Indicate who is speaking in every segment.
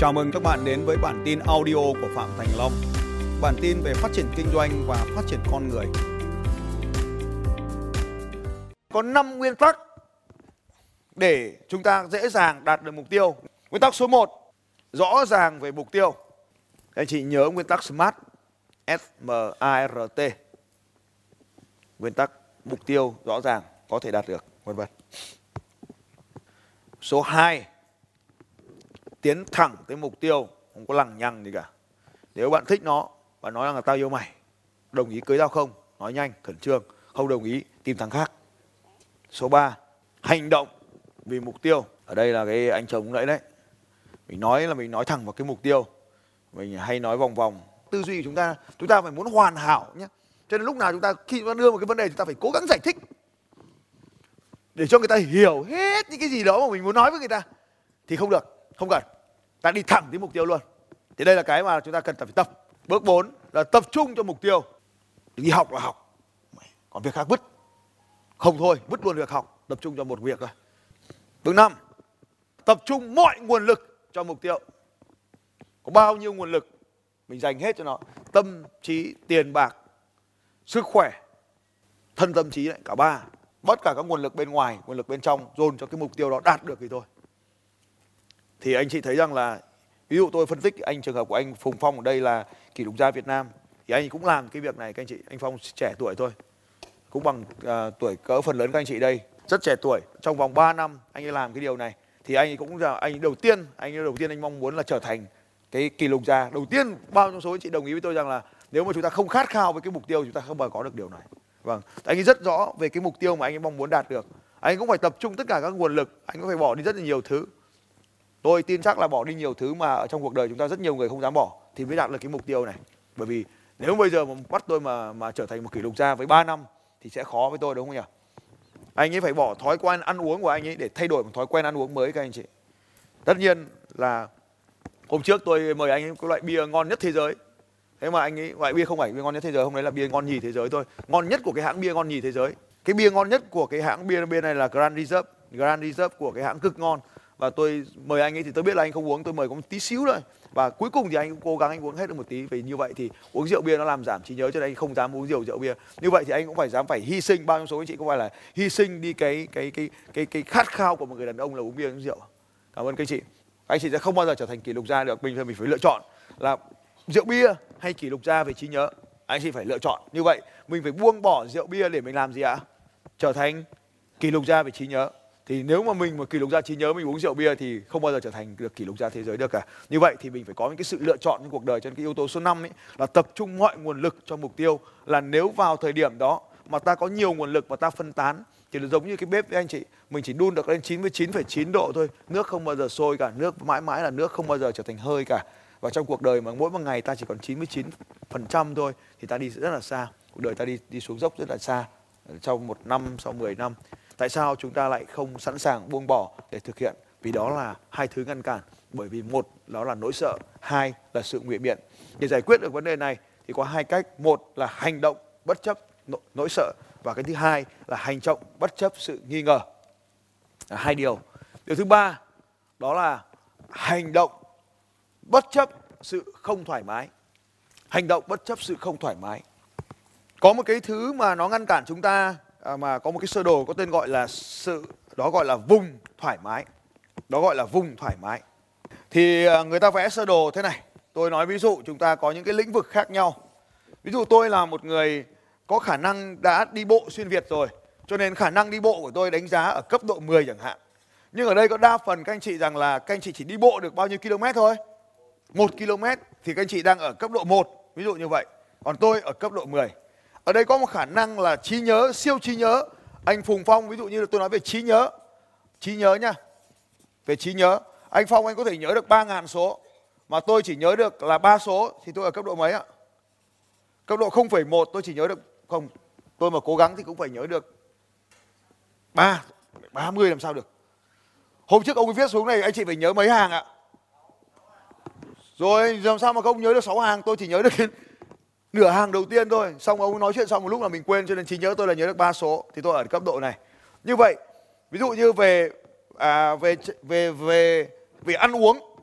Speaker 1: Chào mừng các bạn đến với bản tin audio của Phạm Thành Long. Bản tin về phát triển kinh doanh và phát triển con người.
Speaker 2: Có 5 nguyên tắc để chúng ta dễ dàng đạt được mục tiêu. Nguyên tắc số 1, rõ ràng về mục tiêu. Các anh chị nhớ nguyên tắc SMART, S M A R T. Nguyên tắc mục tiêu rõ ràng có thể đạt được, vân vân. Số 2, tiến thẳng tới mục tiêu, không có lằng nhằng gì cả. Nếu bạn thích nó và nói rằng là tao yêu mày, đồng ý cưới tao không? Nói nhanh, khẩn trương, không đồng ý tìm thằng khác. Số 3, hành động vì mục tiêu. Ở đây là cái anh chồng nãy đấy. Mình nói là mình nói thẳng vào cái mục tiêu. Mình hay nói vòng vòng. Tư duy của chúng ta, chúng ta phải muốn hoàn hảo nhé. Cho nên lúc nào chúng ta khi chúng ta đưa một cái vấn đề chúng ta phải cố gắng giải thích để cho người ta hiểu hết những cái gì đó mà mình muốn nói với người ta thì không được, không cần. Ta đi thẳng đến mục tiêu luôn. Thì đây là cái mà chúng ta cần phải tập. Bước 4 là tập trung cho mục tiêu. Đi học là học. Còn việc khác vứt. Không thôi, vứt luôn việc học, tập trung cho một việc thôi. Bước 5. Tập trung mọi nguồn lực cho mục tiêu. Có bao nhiêu nguồn lực mình dành hết cho nó. Tâm trí, tiền bạc, sức khỏe, thân tâm trí lại cả ba. bất cả các nguồn lực bên ngoài, nguồn lực bên trong dồn cho cái mục tiêu đó đạt được thì thôi. Thì anh chị thấy rằng là ví dụ tôi phân tích anh trường hợp của anh Phùng Phong ở đây là kỷ lục gia Việt Nam thì anh cũng làm cái việc này các anh chị. Anh Phong trẻ tuổi thôi. Cũng bằng uh, tuổi cỡ phần lớn các anh chị đây, rất trẻ tuổi. Trong vòng 3 năm anh ấy làm cái điều này thì anh cũng là anh đầu tiên, anh đầu tiên anh mong muốn là trở thành cái kỷ lục gia. Đầu tiên bao trong số anh chị đồng ý với tôi rằng là nếu mà chúng ta không khát khao với cái mục tiêu chúng ta không bao giờ có được điều này. Vâng, anh ấy rất rõ về cái mục tiêu mà anh ấy mong muốn đạt được. Anh cũng phải tập trung tất cả các nguồn lực, anh cũng phải bỏ đi rất là nhiều thứ. Tôi tin chắc là bỏ đi nhiều thứ mà ở trong cuộc đời chúng ta rất nhiều người không dám bỏ thì mới đạt được cái mục tiêu này. Bởi vì nếu bây giờ mà bắt tôi mà mà trở thành một kỷ lục gia với 3 năm thì sẽ khó với tôi đúng không nhỉ? Anh ấy phải bỏ thói quen ăn uống của anh ấy để thay đổi một thói quen ăn uống mới các anh chị. Tất nhiên là hôm trước tôi mời anh ấy cái loại bia ngon nhất thế giới. Thế mà anh ấy loại bia không phải bia ngon nhất thế giới, hôm đấy là bia ngon nhì thế giới thôi. Ngon nhất của cái hãng bia ngon nhì thế giới. Cái bia ngon nhất của cái hãng bia bia này là Grand Reserve, Grand Reserve của cái hãng cực ngon. Và tôi mời anh ấy thì tôi biết là anh không uống, tôi mời có một tí xíu thôi. Và cuối cùng thì anh cũng cố gắng anh uống hết được một tí vì như vậy thì uống rượu bia nó làm giảm trí nhớ cho nên anh không dám uống rượu rượu bia. Như vậy thì anh cũng phải dám phải hy sinh bao nhiêu số anh chị cũng phải là hy sinh đi cái cái cái cái cái khát khao của một người đàn ông là uống bia uống rượu. Cảm ơn các anh chị. Các anh chị sẽ không bao giờ trở thành kỷ lục gia được. Mình mình phải lựa chọn là rượu bia hay kỷ lục gia về trí nhớ. Anh chị phải lựa chọn. Như vậy mình phải buông bỏ rượu bia để mình làm gì ạ? Trở thành kỷ lục gia về trí nhớ thì nếu mà mình mà kỷ lục gia trí nhớ mình uống rượu bia thì không bao giờ trở thành được kỷ lục gia thế giới được cả. Như vậy thì mình phải có những cái sự lựa chọn trong cuộc đời cho nên cái yếu tố số 5 ấy là tập trung mọi nguồn lực cho mục tiêu. Là nếu vào thời điểm đó mà ta có nhiều nguồn lực và ta phân tán thì nó giống như cái bếp với anh chị mình chỉ đun được lên 99,9 độ thôi. Nước không bao giờ sôi cả nước mãi mãi là nước không bao giờ trở thành hơi cả. Và trong cuộc đời mà mỗi một ngày ta chỉ còn 99 phần trăm thôi thì ta đi rất là xa. Cuộc đời ta đi đi xuống dốc rất là xa trong một năm sau 10 năm tại sao chúng ta lại không sẵn sàng buông bỏ để thực hiện? Vì đó là hai thứ ngăn cản. Bởi vì một, đó là nỗi sợ. Hai là sự ngụy biện. Để giải quyết được vấn đề này thì có hai cách. Một là hành động bất chấp nỗi sợ. Và cái thứ hai là hành động bất chấp sự nghi ngờ. Là hai điều. Điều thứ ba, đó là hành động bất chấp sự không thoải mái. Hành động bất chấp sự không thoải mái. Có một cái thứ mà nó ngăn cản chúng ta à, mà có một cái sơ đồ có tên gọi là sự đó gọi là vùng thoải mái. Đó gọi là vùng thoải mái. Thì à, người ta vẽ sơ đồ thế này. Tôi nói ví dụ chúng ta có những cái lĩnh vực khác nhau. Ví dụ tôi là một người có khả năng đã đi bộ xuyên việt rồi cho nên khả năng đi bộ của tôi đánh giá ở cấp độ 10 chẳng hạn. Nhưng ở đây có đa phần các anh chị rằng là các anh chị chỉ đi bộ được bao nhiêu km thôi. Một km thì các anh chị đang ở cấp độ 1 ví dụ như vậy. Còn tôi ở cấp độ 10 ở đây có một khả năng là trí nhớ siêu trí nhớ. Anh Phùng Phong ví dụ như là tôi nói về trí nhớ. Trí nhớ nha. Về trí nhớ. Anh Phong anh có thể nhớ được ba ngàn số. Mà tôi chỉ nhớ được là ba số thì tôi ở cấp độ mấy ạ? Cấp độ 0,1 tôi chỉ nhớ được không tôi mà cố gắng thì cũng phải nhớ được ba 30 làm sao được. Hôm trước ông ấy viết xuống này anh chị phải nhớ mấy hàng ạ? Rồi làm sao mà không nhớ được 6 hàng? Tôi chỉ nhớ được nửa hàng đầu tiên thôi. Xong ông nói chuyện xong một lúc là mình quên cho nên trí nhớ tôi là nhớ được ba số thì tôi ở cấp độ này. Như vậy ví dụ như về à, về về về về ăn uống.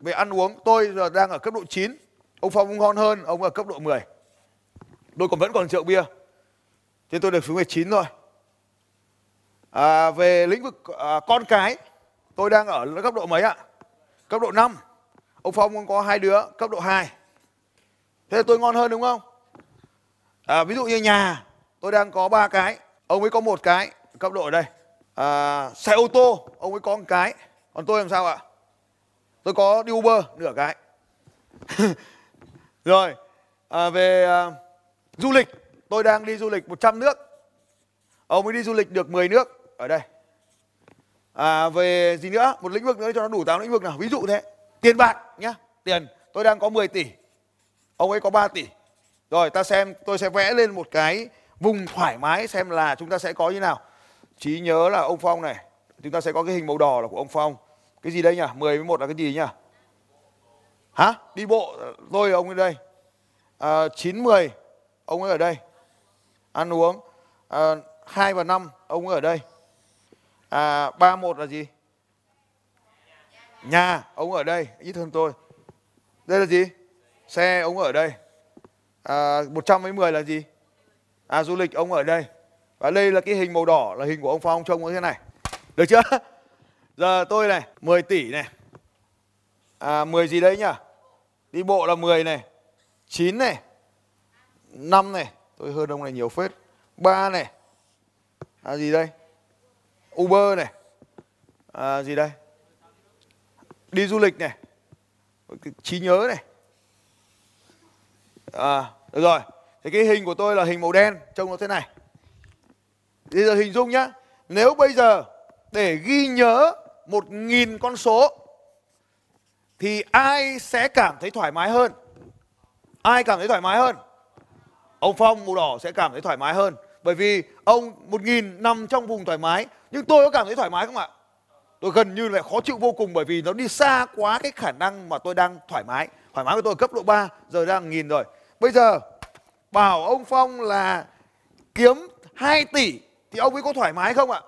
Speaker 2: Về ăn uống tôi giờ đang ở cấp độ 9 ông phong ngon hơn ông ở cấp độ 10 tôi còn vẫn còn rượu bia. Thế tôi được xuống về 9 rồi. à, về lĩnh vực à, con cái tôi đang ở cấp độ mấy ạ? Cấp độ 5 ông phong có hai đứa cấp độ 2 thế là tôi ngon hơn đúng không? À, ví dụ như nhà tôi đang có ba cái ông ấy có một cái cấp độ ở đây. À, xe ô tô ông ấy có một cái. Còn tôi làm sao ạ? Tôi có đi uber nửa cái. Rồi à, về à, du lịch. Tôi đang đi du lịch 100 nước. Ông ấy đi du lịch được 10 nước. Ở đây. À, về gì nữa? Một lĩnh vực nữa cho nó đủ 8 lĩnh vực nào. Ví dụ thế. Tiền bạc nhá tiền. Tôi đang có 10 tỷ ông ấy có 3 tỷ. Rồi ta xem tôi sẽ vẽ lên một cái vùng thoải mái xem là chúng ta sẽ có như nào. Trí nhớ là ông phong này chúng ta sẽ có cái hình màu đỏ là của ông phong. Cái gì đây nhỉ? 10 với một là cái gì nhỉ? Hả? Đi bộ tôi ông ở đây. À, 9 10 ông ấy ở đây. Ăn uống à, 2 và 5 ông ấy ở đây. À, 3 1 là gì? Nhà ông ở đây ít hơn tôi. Đây là gì? Xe ông ở đây. À, 100 với 10 là gì? À du lịch ông ở đây. Và đây là cái hình màu đỏ là hình của ông Phong trông như thế này. Được chưa? Giờ tôi này 10 tỷ này. À 10 gì đấy nhỉ? Đi bộ là 10 này 9 này 5 này. Tôi hơn ông này nhiều phết. 3 này. À gì đây? Uber này. À, gì đây? Đi du lịch này. Trí nhớ này à được rồi. Thì cái hình của tôi là hình màu đen, trông nó thế này. Bây giờ hình dung nhá. Nếu bây giờ để ghi nhớ một nghìn con số, thì ai sẽ cảm thấy thoải mái hơn? Ai cảm thấy thoải mái hơn? Ông phong, màu đỏ sẽ cảm thấy thoải mái hơn. Bởi vì ông, một nghìn nằm trong vùng thoải mái. Nhưng tôi có cảm thấy thoải mái không ạ? Tôi gần như là khó chịu vô cùng bởi vì nó đi xa quá cái khả năng mà tôi đang thoải mái. Thoải mái của tôi ở cấp độ 3 giờ đang nghìn rồi bây giờ, bảo ông phong là kiếm 2 tỷ thì ông ấy có thoải mái không ạ?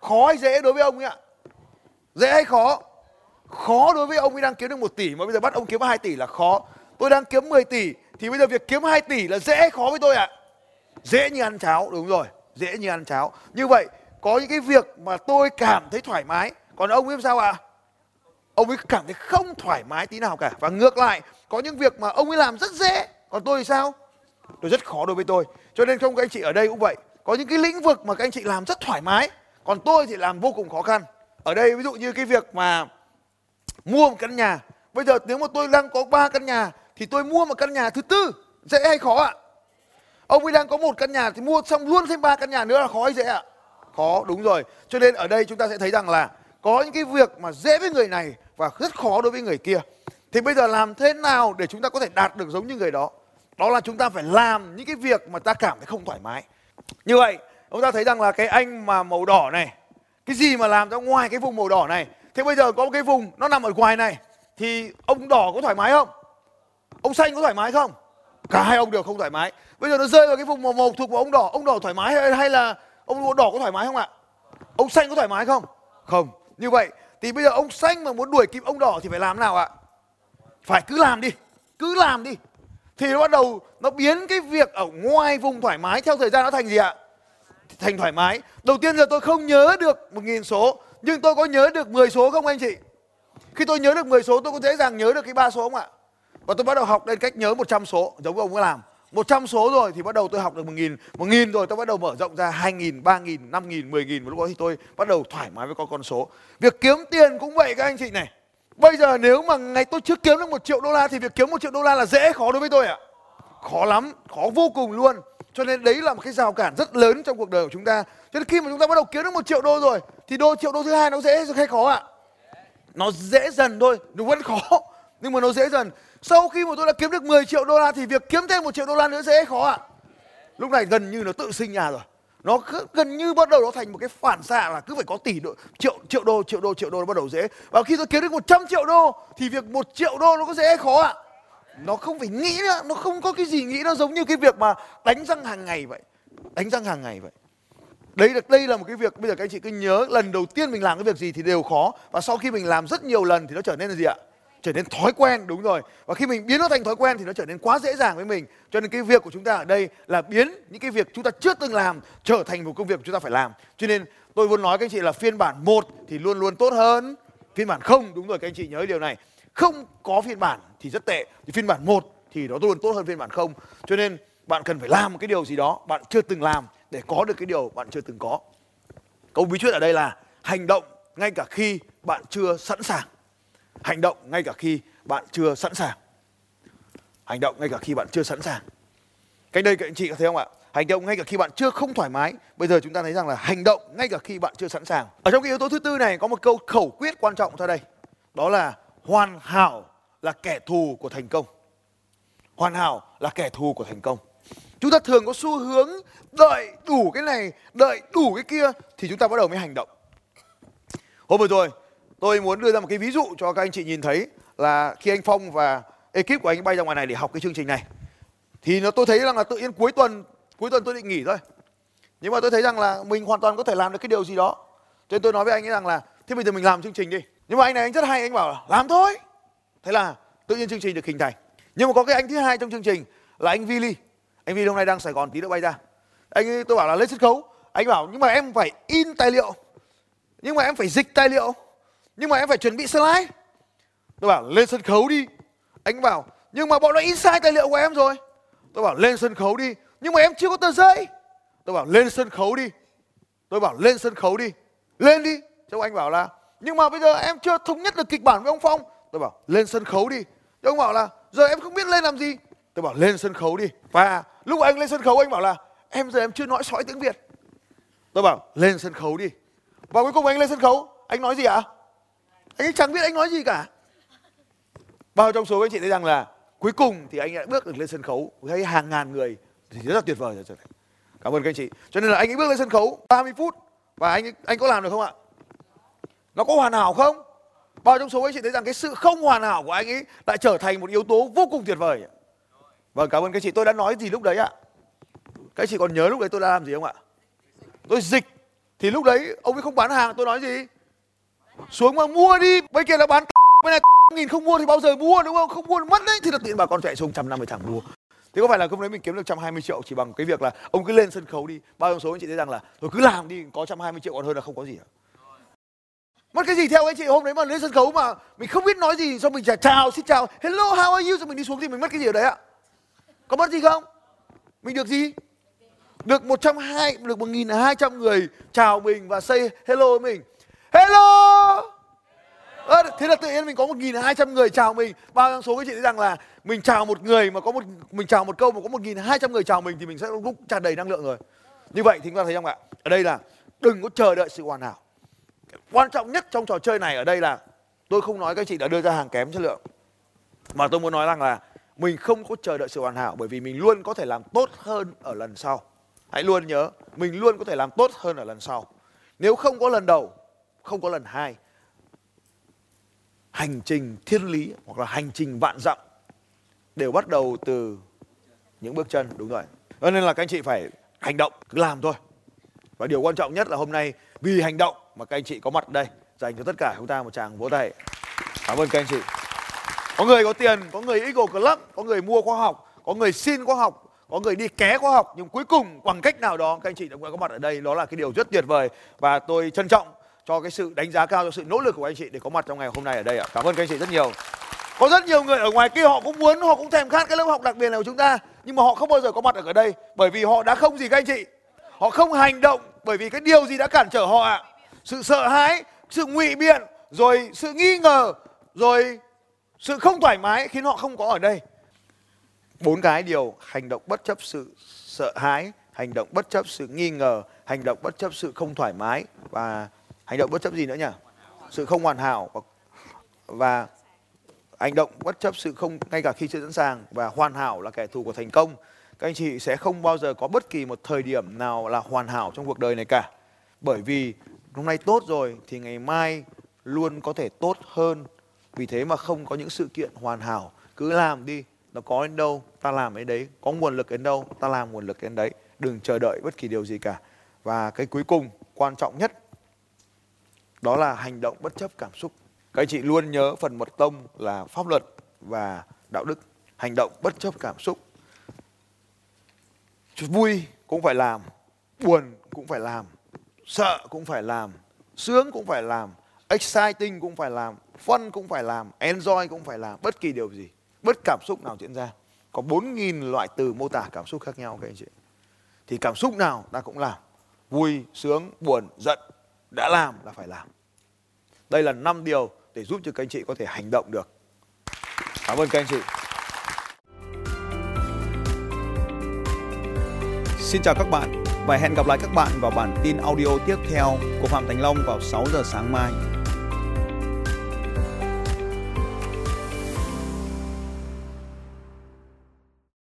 Speaker 2: Khó hay dễ đối với ông ấy ạ? Dễ hay khó? Khó đối với ông ấy đang kiếm được 1 tỷ mà bây giờ bắt ông kiếm 2 tỷ là khó. Tôi đang kiếm 10 tỷ thì bây giờ việc kiếm 2 tỷ là dễ hay khó với tôi ạ? Dễ như ăn cháo, đúng rồi, dễ như ăn cháo. Như vậy, có những cái việc mà tôi cảm thấy thoải mái, còn ông ấy sao ạ? Ông ấy cảm thấy không thoải mái tí nào cả. Và ngược lại, có những việc mà ông ấy làm rất dễ còn tôi thì sao? Tôi rất khó đối với tôi. Cho nên không, các anh chị ở đây cũng vậy. Có những cái lĩnh vực mà các anh chị làm rất thoải mái. Còn tôi thì làm vô cùng khó khăn. Ở đây ví dụ như cái việc mà mua một căn nhà. Bây giờ nếu mà tôi đang có ba căn nhà, thì tôi mua một căn nhà thứ tư. Dễ hay khó ạ? Ông ấy đang có một căn nhà thì mua xong luôn thêm ba căn nhà nữa là khó hay dễ ạ? Khó, đúng rồi. Cho nên ở đây chúng ta sẽ thấy rằng là có những cái việc mà dễ với người này và rất khó đối với người kia. Thì bây giờ làm thế nào để chúng ta có thể đạt được giống như người đó? Đó là chúng ta phải làm những cái việc mà ta cảm thấy không thoải mái. Như vậy chúng ta thấy rằng là cái anh mà màu đỏ này cái gì mà làm ra ngoài cái vùng màu đỏ này? Thế bây giờ có một cái vùng nó nằm ở ngoài này thì ông đỏ có thoải mái không? Ông xanh có thoải mái không? Cả hai ông đều không thoải mái. Bây giờ nó rơi vào cái vùng màu màu thuộc của ông đỏ. Ông đỏ thoải mái hay, hay là ông đỏ có thoải mái không ạ? Ông xanh có thoải mái không? Không. Như vậy thì bây giờ ông xanh mà muốn đuổi kịp ông đỏ thì phải làm nào ạ? Phải cứ làm đi. Cứ làm đi thì nó bắt đầu nó biến cái việc ở ngoài vùng thoải mái theo thời gian nó thành gì ạ? Thành thoải mái. Đầu tiên giờ tôi không nhớ được một nghìn số nhưng tôi có nhớ được 10 số không anh chị? Khi tôi nhớ được 10 số tôi có dễ dàng nhớ được cái ba số không ạ? Và tôi bắt đầu học lên cách nhớ 100 số giống như ông ấy làm. 100 số rồi thì bắt đầu tôi học được 1 nghìn. 1 nghìn rồi tôi bắt đầu mở rộng ra 2 nghìn, 3 nghìn, 5 nghìn, 10 nghìn. Và lúc đó thì tôi bắt đầu thoải mái với con con số. Việc kiếm tiền cũng vậy các anh chị này. Bây giờ nếu mà ngày tôi chưa kiếm được một triệu đô la Thì việc kiếm một triệu đô la là dễ khó đối với tôi ạ à? Khó lắm, khó vô cùng luôn Cho nên đấy là một cái rào cản rất lớn trong cuộc đời của chúng ta Cho nên khi mà chúng ta bắt đầu kiếm được một triệu đô rồi Thì đô triệu đô thứ hai nó dễ hay khó ạ à? Nó dễ dần thôi, nó vẫn khó Nhưng mà nó dễ dần sau khi mà tôi đã kiếm được 10 triệu đô la thì việc kiếm thêm một triệu đô la nữa dễ khó ạ. À? Lúc này gần như nó tự sinh nhà rồi. Nó gần như bắt đầu nó thành một cái phản xạ là cứ phải có tỷ đô, triệu triệu đô triệu đô triệu đô nó bắt đầu dễ. Và khi tôi kiếm được 100 triệu đô thì việc một triệu đô nó có dễ khó ạ. À? Nó không phải nghĩ nữa, nó không có cái gì nghĩ nó giống như cái việc mà đánh răng hàng ngày vậy. Đánh răng hàng ngày vậy. Đấy là đây là một cái việc bây giờ các anh chị cứ nhớ lần đầu tiên mình làm cái việc gì thì đều khó và sau khi mình làm rất nhiều lần thì nó trở nên là gì ạ? Trở nên thói quen, đúng rồi. Và khi mình biến nó thành thói quen thì nó trở nên quá dễ dàng với mình. Cho nên cái việc của chúng ta ở đây là biến những cái việc chúng ta chưa từng làm trở thành một công việc chúng ta phải làm. Cho nên tôi luôn nói các anh chị là phiên bản một thì luôn luôn tốt hơn. Phiên bản không, đúng rồi, các anh chị nhớ điều này. Không có phiên bản thì rất tệ. Thì phiên bản một thì nó luôn tốt hơn phiên bản không. Cho nên bạn cần phải làm một cái điều gì đó bạn chưa từng làm để có được cái điều bạn chưa từng có. Câu bí quyết ở đây là hành động ngay cả khi bạn chưa sẵn sàng hành động ngay cả khi bạn chưa sẵn sàng. Hành động ngay cả khi bạn chưa sẵn sàng. Cách đây các anh chị có thấy không ạ? Hành động ngay cả khi bạn chưa không thoải mái. Bây giờ chúng ta thấy rằng là hành động ngay cả khi bạn chưa sẵn sàng. Ở trong cái yếu tố thứ tư này có một câu khẩu quyết quan trọng sau đây. Đó là hoàn hảo là kẻ thù của thành công. Hoàn hảo là kẻ thù của thành công. Chúng ta thường có xu hướng đợi đủ cái này, đợi đủ cái kia thì chúng ta bắt đầu mới hành động. Hôm vừa rồi tôi muốn đưa ra một cái ví dụ cho các anh chị nhìn thấy là khi anh phong và ekip của anh bay ra ngoài này để học cái chương trình này. Thì nó tôi thấy rằng là tự nhiên cuối tuần cuối tuần tôi định nghỉ thôi. Nhưng mà tôi thấy rằng là mình hoàn toàn có thể làm được cái điều gì đó. Cho nên tôi nói với anh ấy rằng là thế bây giờ mình làm chương trình đi. Nhưng mà anh này anh rất hay anh bảo là làm thôi. Thế là tự nhiên chương trình được hình thành. Nhưng mà có cái anh thứ hai trong chương trình là anh Vili anh Vili hôm nay đang Sài Gòn tí nữa bay ra. Anh ấy, tôi bảo là lên sân khấu. Anh bảo nhưng mà em phải in tài liệu. Nhưng mà em phải dịch tài liệu nhưng mà em phải chuẩn bị slide. Tôi bảo, lên sân khấu đi. Anh bảo, nhưng mà bọn nó in sai tài liệu của em rồi. Tôi bảo, lên sân khấu đi. Nhưng mà em chưa có tờ giấy. Tôi bảo, lên sân khấu đi. Tôi bảo, lên sân khấu đi. Lên đi. Cho anh bảo là, nhưng mà bây giờ em chưa thống nhất được kịch bản với ông phong. Tôi bảo, lên sân khấu đi. Cho ông bảo là, giờ em không biết lên làm gì. Tôi bảo, lên sân khấu đi. Và lúc anh lên sân khấu, anh bảo là, em giờ em chưa nói sói tiếng việt. Tôi bảo, lên sân khấu đi. Và cuối cùng anh lên sân khấu, anh nói gì ạ? Anh ấy chẳng biết anh nói gì cả. Bao trong số các anh chị thấy rằng là cuối cùng thì anh đã bước được lên sân khấu. Thấy hàng ngàn người thì rất là tuyệt vời rồi cảm ơn các anh chị. Cho nên là anh ấy bước lên sân khấu 30 phút và anh anh có làm được không ạ? Nó có hoàn hảo không? Bao trong số các anh chị thấy rằng cái sự không hoàn hảo của anh ấy lại trở thành một yếu tố vô cùng tuyệt vời vâng cảm ơn các chị. Tôi đã nói gì lúc đấy ạ? Các chị còn nhớ lúc đấy tôi đã làm gì không ạ? Tôi dịch thì lúc đấy ông ấy không bán hàng, tôi nói gì? Xuống mà mua đi. Bây kia là bán bên này nghìn không mua thì bao giờ mua, đúng không? Không mua mất đấy. Thì là tiện bà con chạy xuống trăm năm mươi thằng mua. Thế có phải là hôm đấy mình kiếm được 120 triệu chỉ bằng cái việc là ông cứ lên sân khấu đi. Bao nhiêu số anh chị thấy rằng là tôi cứ làm đi, có 120 triệu còn hơn là không có gì cả mất cái gì theo anh chị? Hôm đấy mà lên sân khấu mà mình không biết nói gì cho mình chào chào, xin chào. Hello, how are you? Rồi mình đi xuống thì mình mất cái gì ở đấy ạ? Có mất gì không? Mình được gì? Được 120 được 1200 người chào mình và say hello với mình. Hello! À, thế là tự nhiên mình có 1.200 người chào mình. Bao số các chị thấy rằng là mình chào một người mà có một mình chào một câu mà có 1.200 người chào mình thì mình sẽ lúc tràn đầy năng lượng rồi. Như vậy thì chúng ta thấy không ạ? Ở đây là đừng có chờ đợi sự hoàn hảo. Quan trọng nhất trong trò chơi này ở đây là tôi không nói các chị đã đưa ra hàng kém chất lượng. Mà tôi muốn nói rằng là mình không có chờ đợi sự hoàn hảo bởi vì mình luôn có thể làm tốt hơn ở lần sau. Hãy luôn nhớ mình luôn có thể làm tốt hơn ở lần sau. Nếu không có lần đầu không có lần hai hành trình thiên lý hoặc là hành trình vạn dặm đều bắt đầu từ những bước chân. Đúng rồi. Cho nên là các anh chị phải hành động, cứ làm thôi. Và điều quan trọng nhất là hôm nay, vì hành động mà các anh chị có mặt đây, dành cho tất cả chúng ta một tràng vỗ tay. Cảm ơn các anh chị. Có người có tiền, có người Eagle Club, có người mua khóa học, có người xin khóa học, có người đi ké khóa học, nhưng cuối cùng, bằng cách nào đó, các anh chị đã có mặt ở đây, đó là cái điều rất tuyệt vời. Và tôi trân trọng cho cái sự đánh giá cao, cho sự nỗ lực của anh chị để có mặt trong ngày hôm nay ở đây ạ. Cảm ơn các anh chị rất nhiều. Có rất nhiều người ở ngoài kia họ cũng muốn, họ cũng thèm khát cái lớp học đặc biệt này của chúng ta, nhưng mà họ không bao giờ có mặt ở đây bởi vì họ đã không gì các anh chị. Họ không hành động bởi vì cái điều gì đã cản trở họ ạ. Sự sợ hãi, sự ngụy biện, rồi sự nghi ngờ, rồi sự không thoải mái khiến họ không có ở đây. Bốn cái điều, hành động bất chấp sự sợ hãi, hành động bất chấp sự nghi ngờ, hành động bất chấp sự không thoải mái và hành động bất chấp gì nữa nhỉ? Sự không hoàn hảo và, và hành động bất chấp sự không ngay cả khi chưa sẵn sàng và hoàn hảo là kẻ thù của thành công. Các anh chị sẽ không bao giờ có bất kỳ một thời điểm nào là hoàn hảo trong cuộc đời này cả. Bởi vì hôm nay tốt rồi thì ngày mai luôn có thể tốt hơn. Vì thế mà không có những sự kiện hoàn hảo. Cứ làm đi nó có đến đâu ta làm đến đấy. Có nguồn lực đến đâu ta làm nguồn lực đến đấy. Đừng chờ đợi bất kỳ điều gì cả. Và cái cuối cùng quan trọng nhất đó là hành động bất chấp cảm xúc. Các anh chị luôn nhớ phần mật tông là pháp luật và đạo đức. Hành động bất chấp cảm xúc. Vui cũng phải làm, buồn cũng phải làm, sợ cũng phải làm, sướng cũng phải làm, exciting cũng phải làm, fun cũng phải làm, enjoy cũng phải làm, bất kỳ điều gì, bất cảm xúc nào diễn ra. Có 4.000 loại từ mô tả cảm xúc khác nhau, các anh chị. Thì cảm xúc nào ta cũng làm. Vui, sướng, buồn, giận đã làm là phải làm. Đây là năm điều để giúp cho các anh chị có thể hành động được. Cảm ơn các anh chị.
Speaker 1: Xin chào các bạn và hẹn gặp lại các bạn vào bản tin audio tiếp theo của Phạm Thành Long vào 6 giờ sáng mai.